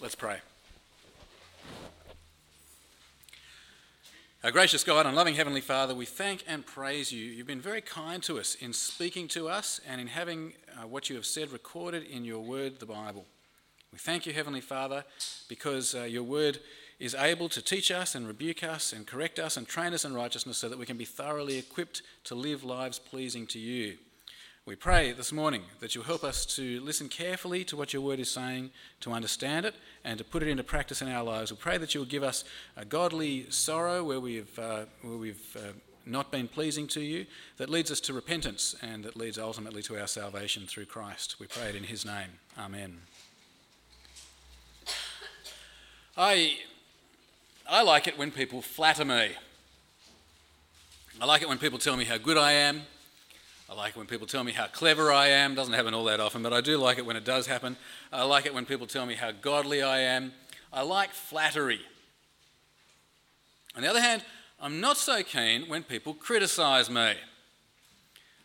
Let's pray. Our gracious God and loving Heavenly Father, we thank and praise you. You've been very kind to us in speaking to us and in having uh, what you have said recorded in your word, the Bible. We thank you, Heavenly Father, because uh, your word is able to teach us and rebuke us and correct us and train us in righteousness so that we can be thoroughly equipped to live lives pleasing to you. We pray this morning that you'll help us to listen carefully to what your word is saying, to understand it, and to put it into practice in our lives. We pray that you'll give us a godly sorrow where we've, uh, where we've uh, not been pleasing to you, that leads us to repentance and that leads ultimately to our salvation through Christ. We pray it in his name. Amen. I, I like it when people flatter me. I like it when people tell me how good I am. I like it when people tell me how clever I am. Doesn't happen all that often, but I do like it when it does happen. I like it when people tell me how godly I am. I like flattery. On the other hand, I'm not so keen when people criticise me.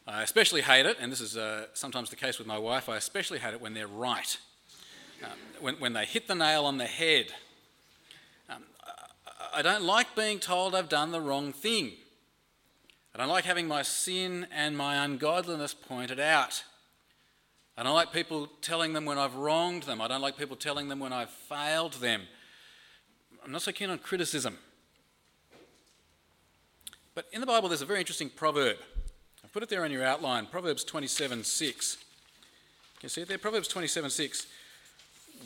I especially hate it, and this is uh, sometimes the case with my wife, I especially hate it when they're right. Um, when, when they hit the nail on the head. Um, I don't like being told I've done the wrong thing. I don't like having my sin and my ungodliness pointed out. And I like people telling them when I've wronged them. I don't like people telling them when I've failed them. I'm not so keen on criticism. But in the Bible, there's a very interesting proverb. I've put it there on your outline Proverbs 27 6. Can you see it there? Proverbs 27 6.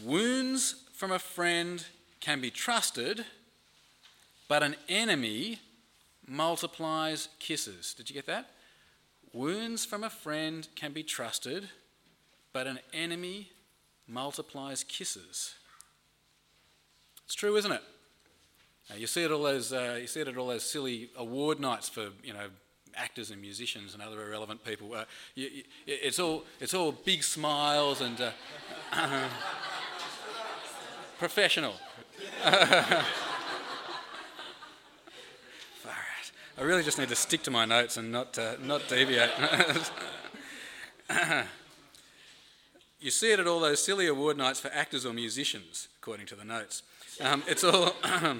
Wounds from a friend can be trusted, but an enemy multiplies kisses. Did you get that? Wounds from a friend can be trusted, but an enemy multiplies kisses. It's true, isn't it? Uh, you see it all those uh, you see it at all those silly award nights for you know actors and musicians and other irrelevant people. Uh, you, you, it's all it's all big smiles and uh, professional. I really just need to stick to my notes and not, uh, not deviate. you see it at all those silly award nights for actors or musicians, according to the notes. Um, it's all.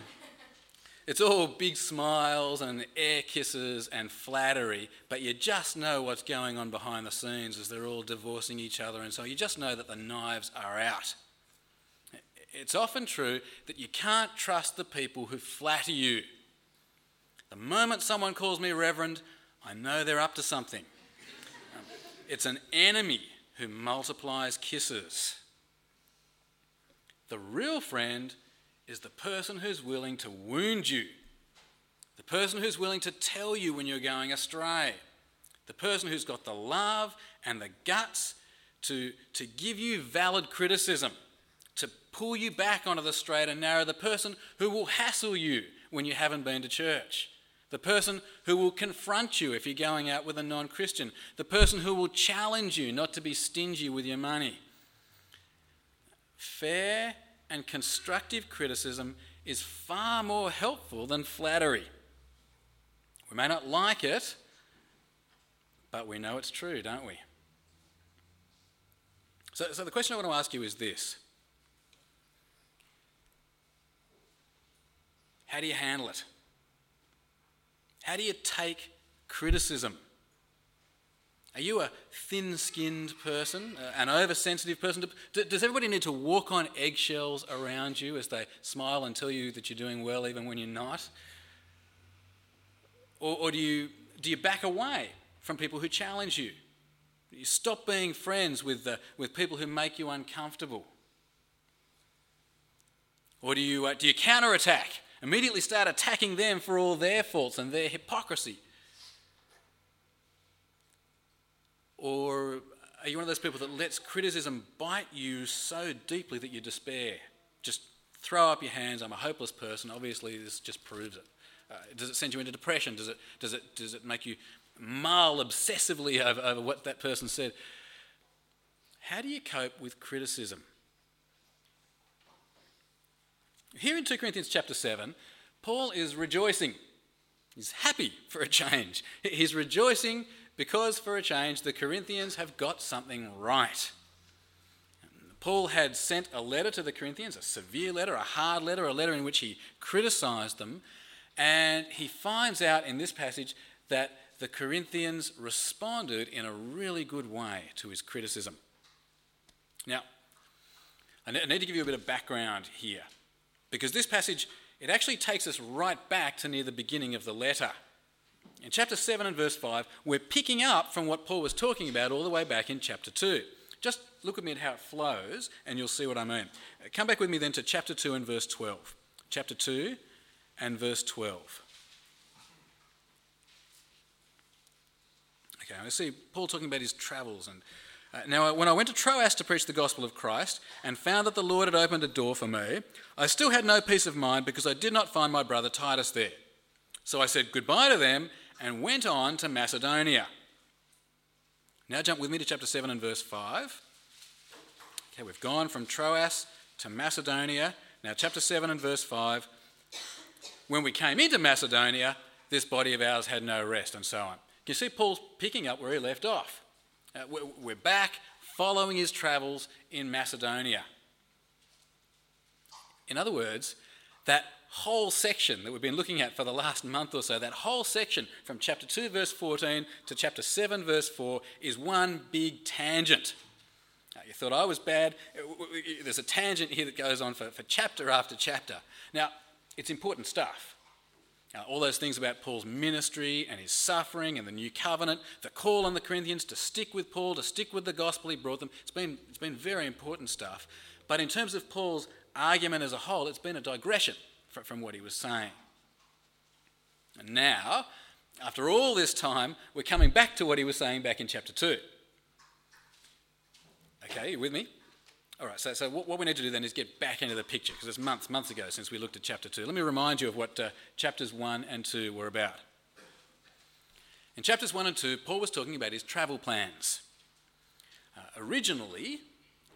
It's all big smiles and air kisses and flattery, but you just know what's going on behind the scenes as they're all divorcing each other, and so you just know that the knives are out. It's often true that you can't trust the people who flatter you. The moment someone calls me Reverend, I know they're up to something. Um, it's an enemy who multiplies kisses. The real friend is the person who's willing to wound you, the person who's willing to tell you when you're going astray, the person who's got the love and the guts to, to give you valid criticism, to pull you back onto the straight and narrow, the person who will hassle you when you haven't been to church. The person who will confront you if you're going out with a non Christian. The person who will challenge you not to be stingy with your money. Fair and constructive criticism is far more helpful than flattery. We may not like it, but we know it's true, don't we? So, so the question I want to ask you is this How do you handle it? How do you take criticism? Are you a thin skinned person, an oversensitive person? Does everybody need to walk on eggshells around you as they smile and tell you that you're doing well even when you're not? Or, or do, you, do you back away from people who challenge you? Do you stop being friends with, uh, with people who make you uncomfortable? Or do you, uh, do you counterattack immediately start attacking them for all their faults and their hypocrisy? Or are you one of those people that lets criticism bite you so deeply that you despair? Just throw up your hands, I'm a hopeless person. Obviously, this just proves it. Uh, does it send you into depression? Does it, does it, does it make you mull obsessively over, over what that person said? How do you cope with criticism? Here in 2 Corinthians chapter 7, Paul is rejoicing. He's happy for a change. He's rejoicing because for a change the Corinthians have got something right. Paul had sent a letter to the Corinthians, a severe letter, a hard letter, a letter in which he criticized them. And he finds out in this passage that the Corinthians responded in a really good way to his criticism. Now, I need to give you a bit of background here because this passage it actually takes us right back to near the beginning of the letter. In chapter 7 and verse 5, we're picking up from what Paul was talking about all the way back in chapter 2. Just look at me at how it flows, and you'll see what I mean. Come back with me then to chapter 2 and verse 12. Chapter 2 and verse 12. Okay, I see Paul talking about his travels. And uh, now, when I went to Troas to preach the gospel of Christ and found that the Lord had opened a door for me, I still had no peace of mind because I did not find my brother Titus there. So I said goodbye to them and went on to Macedonia. Now, jump with me to chapter 7 and verse 5. Okay, we've gone from Troas to Macedonia. Now, chapter 7 and verse 5. When we came into Macedonia, this body of ours had no rest, and so on. You see, Paul's picking up where he left off. Uh, we're back following his travels in Macedonia. In other words, that whole section that we've been looking at for the last month or so, that whole section from chapter 2, verse 14 to chapter 7, verse 4, is one big tangent. Now, you thought I was bad. Uh, there's a tangent here that goes on for, for chapter after chapter. Now, it's important stuff. Uh, all those things about Paul's ministry and his suffering and the new covenant, the call on the Corinthians to stick with Paul, to stick with the gospel he brought them. It's been, it's been very important stuff. But in terms of Paul's argument as a whole, it's been a digression from, from what he was saying. And now, after all this time, we're coming back to what he was saying back in chapter 2. Okay, you with me? All right, so, so what, what, we need to do then is get back into the picture because it's months, months ago since we looked at chapter 2. Let me remind you of what uh, chapters 1 and 2 were about. In chapters 1 and 2, Paul was talking about his travel plans. Uh, originally,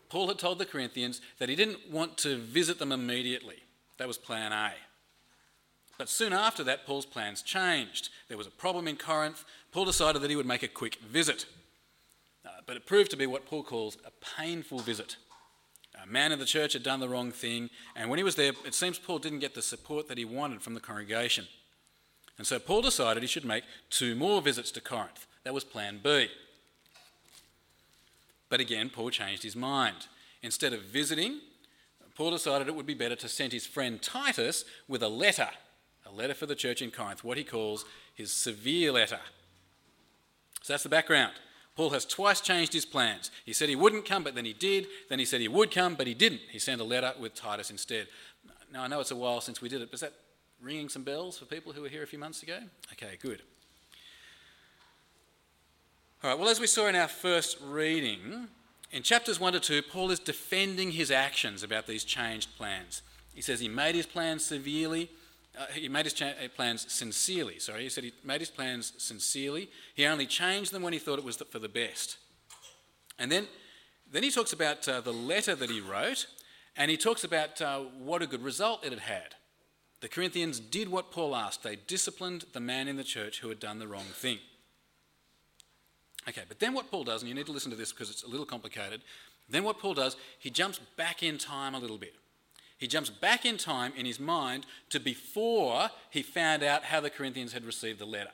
Paul had told the Corinthians that he didn't want to visit them immediately. That was plan A. But soon after that, Paul's plans changed. There was a problem in Corinth. Paul decided that he would make a quick visit. Uh, but it proved to be what Paul calls a painful visit. A man in the church had done the wrong thing, and when he was there, it seems Paul didn't get the support that he wanted from the congregation. And so Paul decided he should make two more visits to Corinth. That was plan B. But again, Paul changed his mind. Instead of visiting, Paul decided it would be better to send his friend Titus with a letter, a letter for the church in Corinth, what he calls his severe letter. So that's the background. Paul has twice changed his plans. He said he wouldn't come, but then he did. Then he said he would come, but he didn't. He sent a letter with Titus instead. Now, I know it's a while since we did it, but is that ringing some bells for people who were here a few months ago? Okay, good. All right, well, as we saw in our first reading, in chapters 1 to 2, Paul is defending his actions about these changed plans. He says he made his plans severely uh, he made his cha- uh, plans sincerely. Sorry, he said he made his plans sincerely. He only changed them when he thought it was for the best. And then, then he talks about uh, the letter that he wrote, and he talks about uh, what a good result it had had. The Corinthians did what Paul asked. They disciplined the man in the church who had done the wrong thing. Okay, but then what Paul does, and you need to listen to this because it's a little complicated. Then what Paul does, he jumps back in time a little bit. He jumps back in time in his mind to before he found out how the Corinthians had received the letter.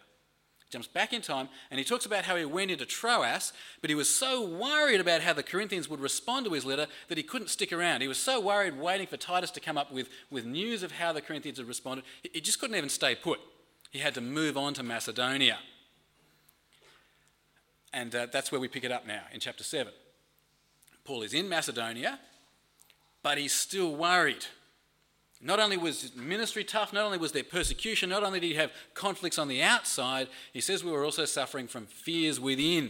He jumps back in time and he talks about how he went into Troas, but he was so worried about how the Corinthians would respond to his letter that he couldn't stick around. He was so worried waiting for Titus to come up with, with news of how the Corinthians had responded, he just couldn't even stay put. He had to move on to Macedonia. And uh, that's where we pick it up now in chapter 7. Paul is in Macedonia but he's still worried. Not only was ministry tough, not only was there persecution, not only did he have conflicts on the outside, he says we were also suffering from fears within.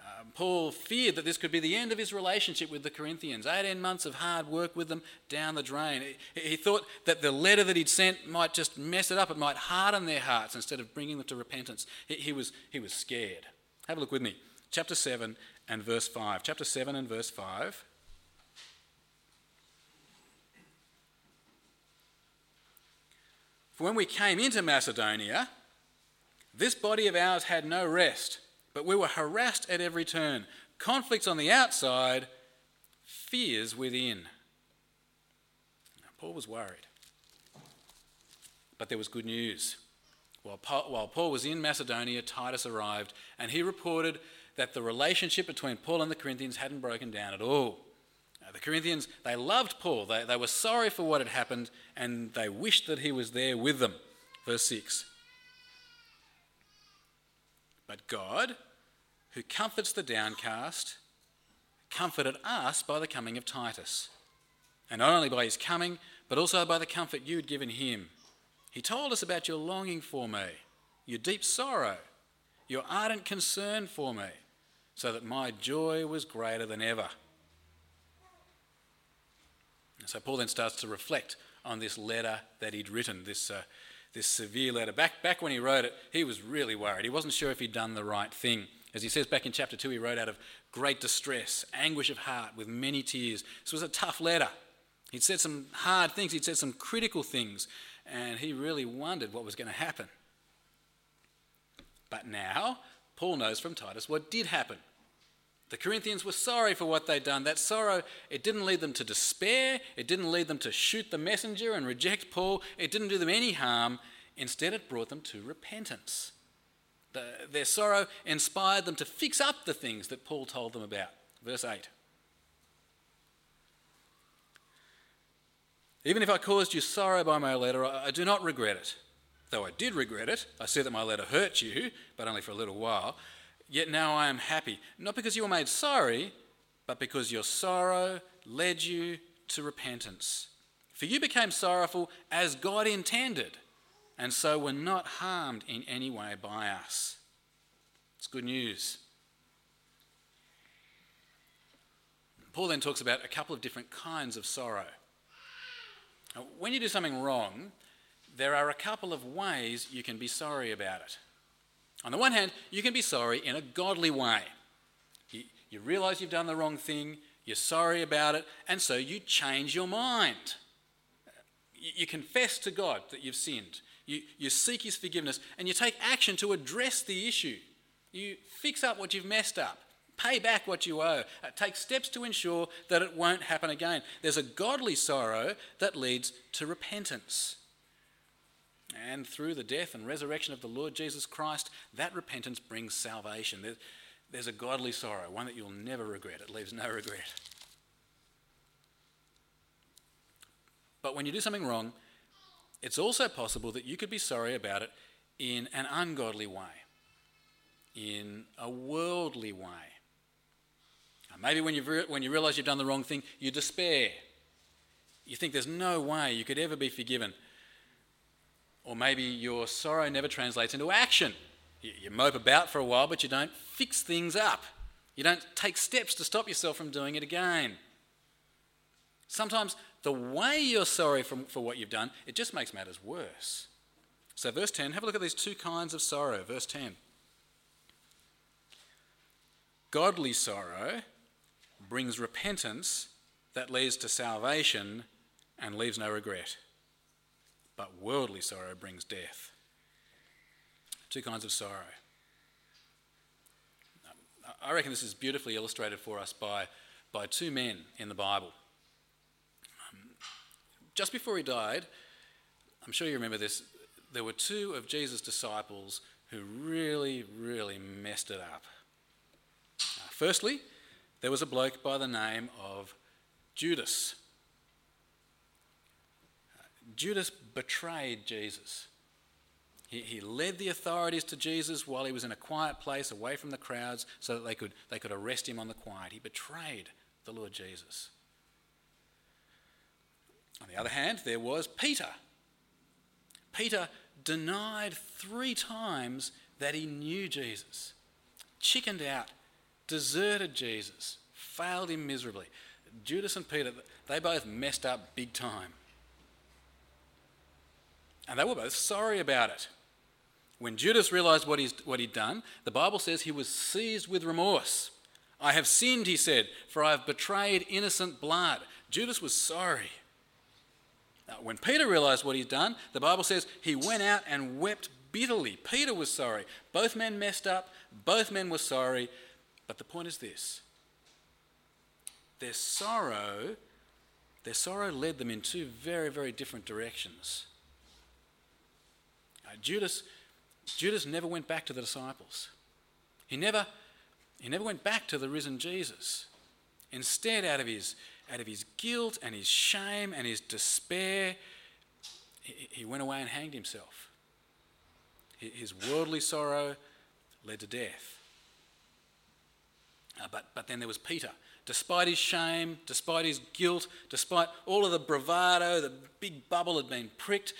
Uh, Paul feared that this could be the end of his relationship with the Corinthians. 18 months of hard work with them down the drain. He, he thought that the letter that he'd sent might just mess it up, it might harden their hearts instead of bringing them to repentance. He, he, was, he was scared. Have a look with me. Chapter 7 and verse 5. Chapter 7 and verse 5. For when we came into Macedonia, this body of ours had no rest, but we were harassed at every turn. Conflicts on the outside, fears within. Now, Paul was worried. But there was good news. While Paul, while Paul was in Macedonia, Titus arrived and he reported that the relationship between Paul and the Corinthians hadn't broken down at all. The Corinthians, they loved Paul. They, they were sorry for what had happened and they wished that he was there with them. Verse 6. But God, who comforts the downcast, comforted us by the coming of Titus. And not only by his coming, but also by the comfort you had given him. He told us about your longing for me, your deep sorrow, your ardent concern for me, so that my joy was greater than ever. So Paul then starts to reflect on this letter that he'd written, this, uh, this severe letter. Back, back when he wrote it, he was really worried. He wasn't sure if he'd done the right thing. As he says back in chapter 2, he wrote out of great distress, anguish of heart, with many tears. This was a tough letter. He'd said some hard things, he'd said some critical things, and he really wondered what was going to happen. But now, Paul knows from Titus what did happen. The Corinthians were sorry for what they'd done. That sorrow, it didn't lead them to despair. It didn't lead them to shoot the messenger and reject Paul. It didn't do them any harm. Instead, it brought them to repentance. The, their sorrow inspired them to fix up the things that Paul told them about. Verse 8. Even if I caused you sorrow by my letter, I, I do not regret it. Though I did regret it, I see that my letter hurt you, but only for a little while. Yet now I am happy, not because you were made sorry, but because your sorrow led you to repentance. For you became sorrowful as God intended, and so were not harmed in any way by us. It's good news. Paul then talks about a couple of different kinds of sorrow. When you do something wrong, there are a couple of ways you can be sorry about it. On the one hand, you can be sorry in a godly way. You, you realize you've done the wrong thing, you're sorry about it, and so you change your mind. You, you confess to God that you've sinned, you, you seek His forgiveness, and you take action to address the issue. You fix up what you've messed up, pay back what you owe, uh, take steps to ensure that it won't happen again. There's a godly sorrow that leads to repentance. And through the death and resurrection of the Lord Jesus Christ, that repentance brings salvation. There's a godly sorrow, one that you'll never regret. It leaves no regret. But when you do something wrong, it's also possible that you could be sorry about it in an ungodly way, in a worldly way. Maybe when, you re- when you realize you've done the wrong thing, you despair. You think there's no way you could ever be forgiven. Or maybe your sorrow never translates into action. You, you mope about for a while, but you don't fix things up. You don't take steps to stop yourself from doing it again. Sometimes the way you're sorry for, for what you've done, it just makes matters worse. So, verse 10, have a look at these two kinds of sorrow. Verse 10. Godly sorrow brings repentance that leads to salvation and leaves no regret but worldly sorrow brings death. Two kinds of sorrow. I reckon this is beautifully illustrated for us by, by two men in the Bible. Um, just before he died, I'm sure you remember this, there were two of Jesus' disciples who really, really messed it up. Uh, firstly, there was a bloke by the name of Judas. Judas betrayed Jesus. He, he led the authorities to Jesus while he was in a quiet place away from the crowds so that they could, they could arrest him on the quiet. He betrayed the Lord Jesus. On the other hand, there was Peter. Peter denied three times that he knew Jesus, chickened out, deserted Jesus, failed him miserably. Judas and Peter, they both messed up big time. And they were both sorry about it. When Judas realized what, he's, what he'd done, the Bible says he was seized with remorse. I have sinned, he said, for I have betrayed innocent blood. Judas was sorry. Now, when Peter realized what he'd done, the Bible says he went out and wept bitterly. Peter was sorry. Both men messed up, both men were sorry. But the point is this their sorrow, their sorrow led them in two very, very different directions. Uh, Judas, Judas never went back to the disciples. He never, he never went back to the risen Jesus. Instead, out of his, out of his guilt and his shame and his despair, he, he went away and hanged himself. His worldly sorrow led to death. Uh, but, but then there was Peter. Despite his shame, despite his guilt, despite all of the bravado, the big bubble had been pricked,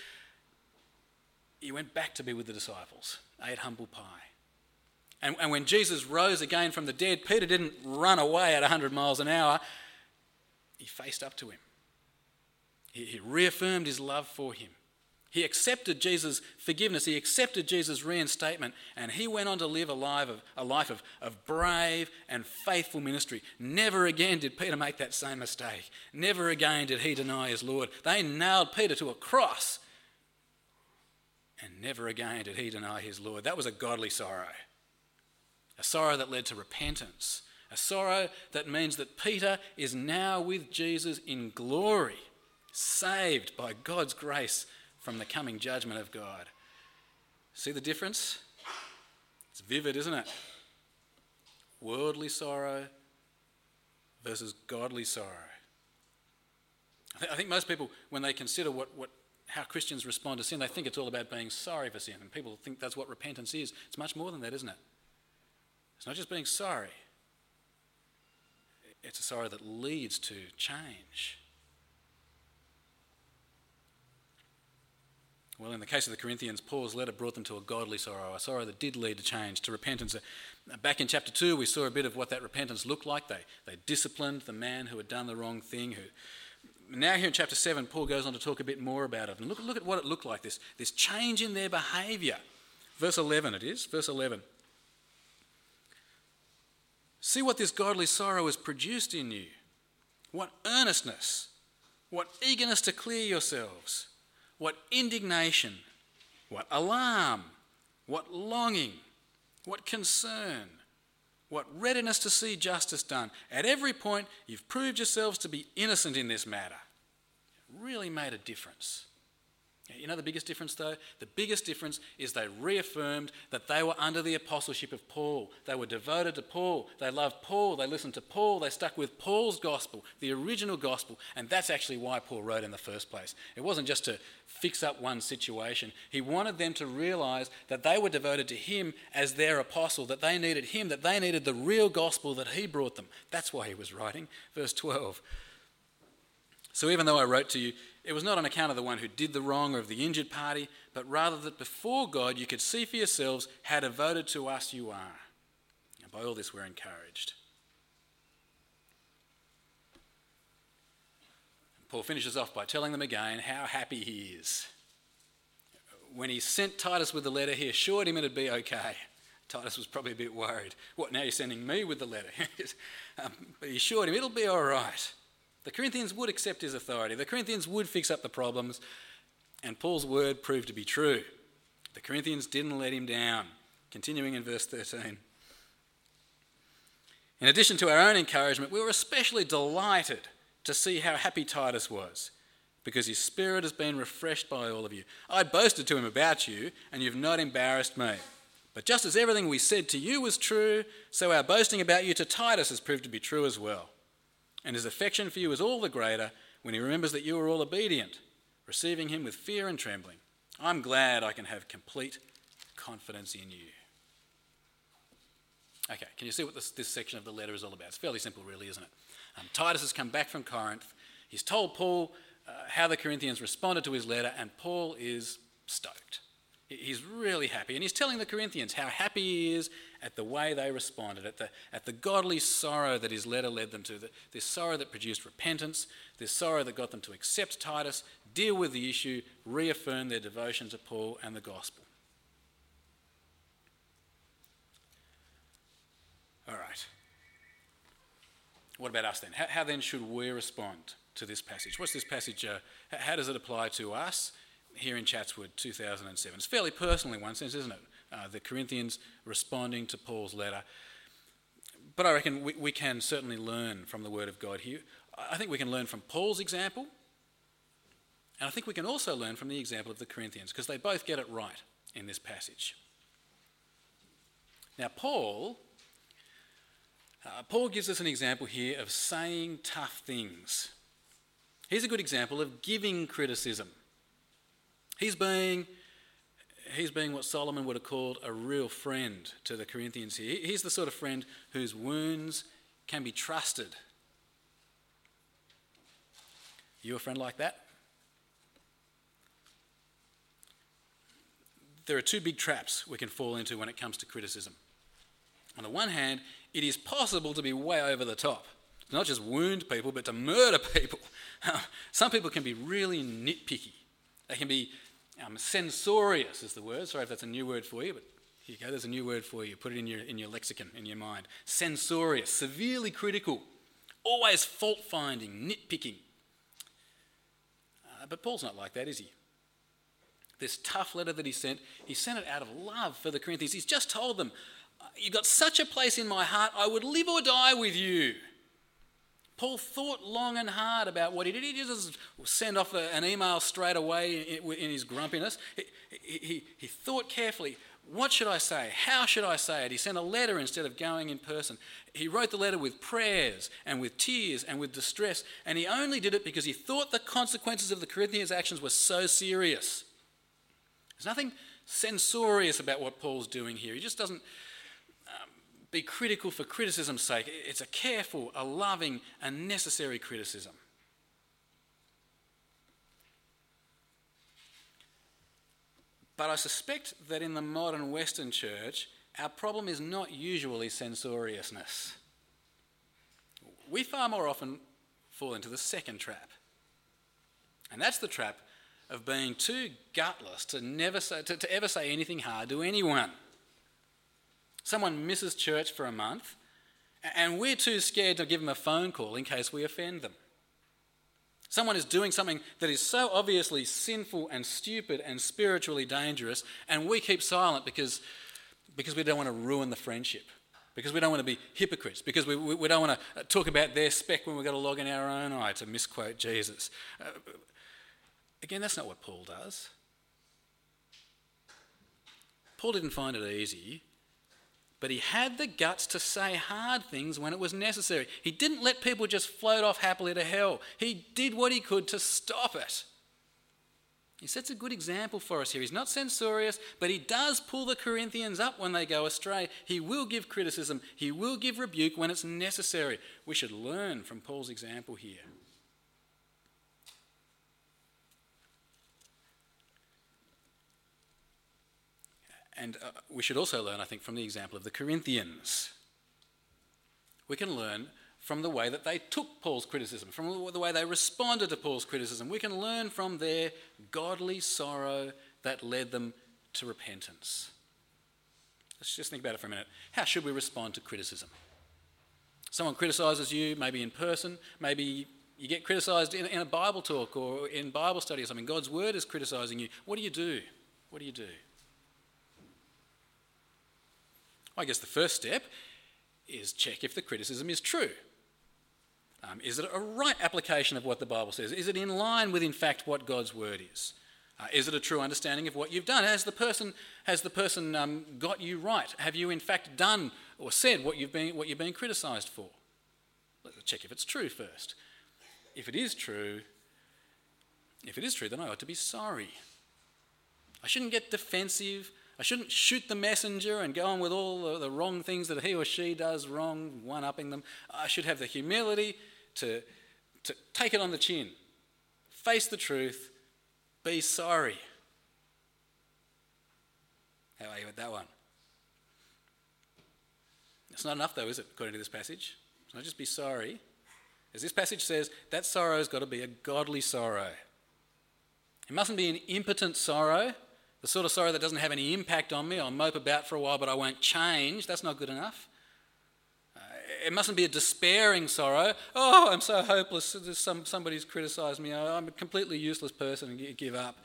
he went back to be with the disciples, ate humble pie. And, and when Jesus rose again from the dead, Peter didn't run away at 100 miles an hour, he faced up to him. He, he reaffirmed his love for him. He accepted Jesus' forgiveness, he accepted Jesus' reinstatement, and he went on to live a life, of, a life of, of brave and faithful ministry. Never again did Peter make that same mistake. Never again did he deny his Lord. They nailed Peter to a cross, and never again did he deny his Lord. That was a godly sorrow, a sorrow that led to repentance, a sorrow that means that Peter is now with Jesus in glory, saved by God's grace from the coming judgment of God. See the difference? It's vivid, isn't it? Worldly sorrow versus godly sorrow. I, think most people, when they consider what, what, how Christians respond to sin, they think it's all about being sorry for sin. And people think that's what repentance is. It's much more than that, isn't it? It's not just being sorry, it's a sorrow that leads to change. Well, in the case of the Corinthians, Paul's letter brought them to a godly sorrow, a sorrow that did lead to change, to repentance. Back in chapter 2, we saw a bit of what that repentance looked like. They, they disciplined the man who had done the wrong thing. Who, now, here in chapter 7, Paul goes on to talk a bit more about it. And look, look at what it looked like this, this change in their behaviour. Verse 11, it is. Verse 11. See what this godly sorrow has produced in you. What earnestness, what eagerness to clear yourselves what indignation, what alarm, what longing, what concern, what readiness to see justice done. At every point, you've proved yourselves to be innocent in this matter. Really made a difference. You know the biggest difference, though? The biggest difference is they reaffirmed that they were under the apostleship of Paul. They were devoted to Paul. They loved Paul. They listened to Paul. They stuck with Paul's gospel, the original gospel. And that's actually why Paul wrote in the first place. It wasn't just to fix up one situation. He wanted them to realize that they were devoted to him as their apostle, that they needed him, that they needed the real gospel that he brought them. That's why he was writing. Verse 12. So even though I wrote to you, it was not on account of the one who did the wrong or of the injured party, but rather that before God you could see for yourselves how devoted to us you are. And by all this we're encouraged. Paul finishes off by telling them again how happy he is. When he sent Titus with the letter, he assured him it'd be okay. Titus was probably a bit worried. What, now you're sending me with the letter? um, but he assured him it'll be all right. The Corinthians would accept his authority, the Corinthians would fix up the problems, and Paul's word proved to be true. The Corinthians didn't let him down. Continuing in verse 13. In addition to our own encouragement, we were especially delighted to see how happy Titus was, because his spirit has been refreshed by all of you. I boasted to him about you, and you've not embarrassed me. But just as everything we said to you was true, so our boasting about you to Titus has proved to be true as well and his affection for you is all the greater when he remembers that you are all obedient, receiving him with fear and trembling. I'm glad I can have complete confidence in you. Okay, can you see what this, this section of the letter is all about? It's fairly simple, really, isn't it? Um, Titus has come back from Corinth. He's told Paul uh, how the Corinthians responded to his letter, and Paul is stoked. He's really happy. And he's telling the Corinthians how happy he is at the way they responded, at the, at the godly sorrow that his letter led them to, the, this sorrow that produced repentance, this sorrow that got them to accept Titus, deal with the issue, reaffirm their devotion to Paul and the gospel. All right. What about us then? How, how then should we respond to this passage? What's this passage? Uh, how does it apply to us? here in Chatswood 2007. It's fairly personal in one sense, isn't it? Uh, the Corinthians responding to Paul's letter. but I reckon we, we can certainly learn from the Word of God here. I think we can learn from Paul's example, and I think we can also learn from the example of the Corinthians, because they both get it right in this passage. Now, Paul, uh, Paul gives us an example here of saying tough things. Here's a good example of giving criticism. He's being, he's being what Solomon would have called a real friend to the Corinthians here. He's the sort of friend whose wounds can be trusted. You a friend like that? There are two big traps we can fall into when it comes to criticism. On the one hand, it is possible to be way over the top. Not just wound people, but to murder people. Some people can be really nitpicky. They can be um, censorious, is the word. Sorry if that's a new word for you, but here you go. There's a new word for you. Put it in your, in your lexicon, in your mind. Censorious, severely critical, always fault finding, nitpicking. Uh, but Paul's not like that, is he? This tough letter that he sent, he sent it out of love for the Corinthians. He's just told them, You've got such a place in my heart, I would live or die with you. Paul thought long and hard about what he did. He just send off an email straight away in his grumpiness. He, he, he thought carefully what should I say? How should I say it? He sent a letter instead of going in person. He wrote the letter with prayers and with tears and with distress, and he only did it because he thought the consequences of the Corinthians' actions were so serious. There's nothing censorious about what Paul's doing here. He just doesn't be critical for criticism's sake. It's a careful, a loving, a necessary criticism. But I suspect that in the modern Western church, our problem is not usually censoriousness. We far more often fall into the second trap. And that's the trap of being too gutless to, never say, to, to ever say anything hard to anyone. Someone misses church for a month, and we're too scared to give them a phone call in case we offend them. Someone is doing something that is so obviously sinful and stupid and spiritually dangerous, and we keep silent because, because we don't want to ruin the friendship, because we don't want to be hypocrites, because we, we, we don't want to talk about their speck when we've got a log in our own eye, to misquote Jesus. Uh, again, that's not what Paul does. Paul didn't find it easy but he had the guts to say hard things when it was necessary. He didn't let people just float off happily to hell. He did what he could to stop it. He sets a good example for us here. He's not censorious, but he does pull the Corinthians up when they go astray. He will give criticism, he will give rebuke when it's necessary. We should learn from Paul's example here. And uh, we should also learn, I think, from the example of the Corinthians. We can learn from the way that they took Paul's criticism, from the way they responded to Paul's criticism. We can learn from their godly sorrow that led them to repentance. Let's just think about it for a minute. How should we respond to criticism? Someone criticizes you, maybe in person, maybe you get criticized in, in a Bible talk or in Bible study or something. God's word is criticizing you. What do you do? What do you do? I guess the first step is check if the criticism is true. Um, is it a right application of what the Bible says? Is it in line with, in fact, what God's word is? Uh, is it a true understanding of what you've done? Has the person, has the person um, got you right? Have you, in fact, done or said what you've been, what you're being criticised for? Let's check if it's true first. If it is true, if it is true, then I ought to be sorry. I shouldn't get defensive. I shouldn't shoot the messenger and go on with all the, the wrong things that he or she does wrong, one upping them. I should have the humility to, to take it on the chin, face the truth, be sorry. How are you with that one? It's not enough, though, is it, according to this passage? It's not just be sorry. As this passage says, that sorrow has got to be a godly sorrow. It mustn't be an impotent sorrow the sort of sorrow that doesn't have any impact on me. I'll mope about for a while, but I won't change. That's not good enough. Uh, it mustn't be a despairing sorrow. Oh, I'm so hopeless. Some, somebody's criticised me. I'm a completely useless person and give up.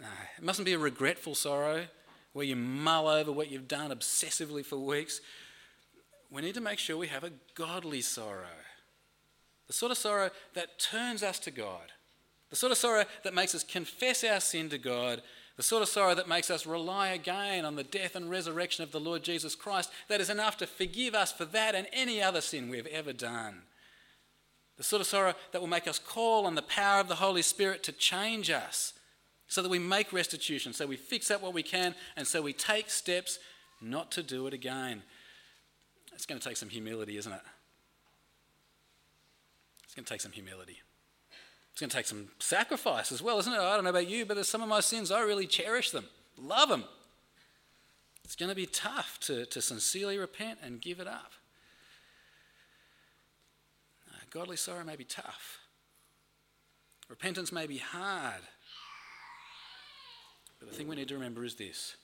No, it mustn't be a regretful sorrow where you mull over what you've done obsessively for weeks. we need to make sure we have a godly sorrow. The sort of sorrow that turns us to God. The sort of sorrow that makes us confess our sin to God. The sort of sorrow that makes us rely again on the death and resurrection of the Lord Jesus Christ. That is enough to forgive us for that and any other sin we've ever done. The sort of sorrow that will make us call on the power of the Holy Spirit to change us so that we make restitution, so we fix up what we can, and so we take steps not to do it again. It's going to take some humility, isn't it? It's going to take some humility. It's going to take some sacrifice as well, isn't it? I don't know about you, but there's some of my sins, I really cherish them, love them. It's going to be tough to, to sincerely repent and give it up. Uh, godly sorrow may be tough. Repentance may be hard. But the thing we need to remember is this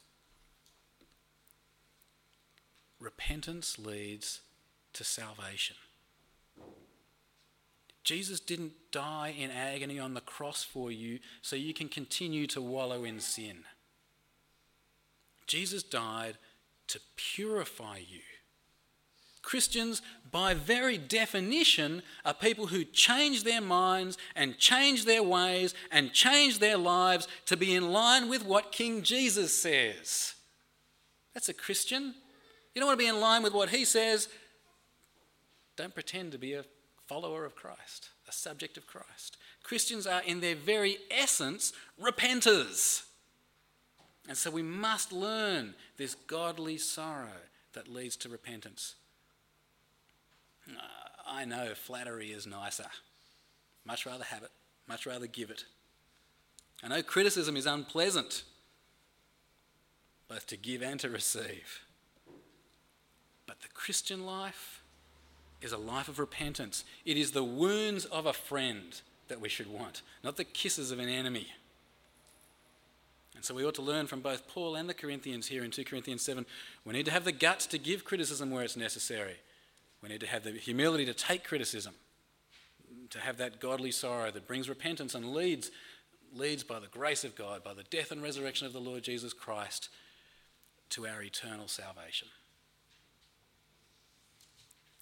repentance leads to salvation. Jesus didn't die in agony on the cross for you so you can continue to wallow in sin. Jesus died to purify you. Christians, by very definition, are people who change their minds and change their ways and change their lives to be in line with what King Jesus says. That's a Christian. You don't want to be in line with what he says. Don't pretend to be a follower of Christ, a subject of Christ. Christians are, in their very essence, repenters. And so we must learn this godly sorrow that leads to repentance. Uh, I know flattery is nicer. Much rather have it, much rather give it. I know criticism is unpleasant, both to give and to receive. But the Christian life is a life of repentance. It is the wounds of a friend that we should want, not the kisses of an enemy. And so we ought to learn from both Paul and the Corinthians here in 2 Corinthians 7. We need to have the guts to give criticism where it's necessary. We need to have the humility to take criticism, to have that godly sorrow that brings repentance and leads, leads by the grace of God, by the death and resurrection of the Lord Jesus Christ, to our eternal salvation.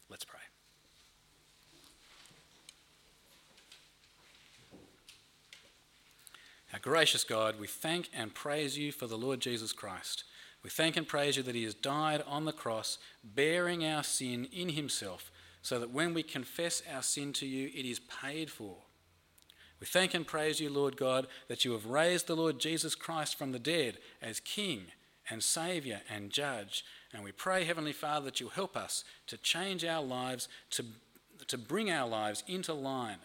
Let's pray. Our gracious God, we thank and praise you for the Lord Jesus Christ. We thank and praise you that he has died on the cross, bearing our sin in himself, so that when we confess our sin to you, it is paid for. We thank and praise you, Lord God, that you have raised the Lord Jesus Christ from the dead as King and Saviour and Judge. And we pray, Heavenly Father, that you help us to change our lives, to, to bring our lives into line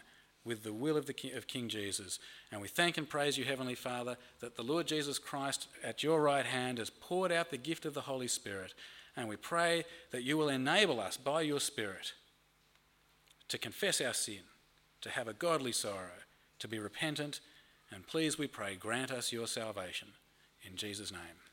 with the will of, the King, of King Jesus. And we thank and praise you, Heavenly Father, that the Lord Jesus Christ at your right hand has poured out the gift of the Holy Spirit. And we pray that you will enable us by your Spirit to confess our sin, to have a godly sorrow, to be repentant, and please, we pray, grant us your salvation. In Jesus' name.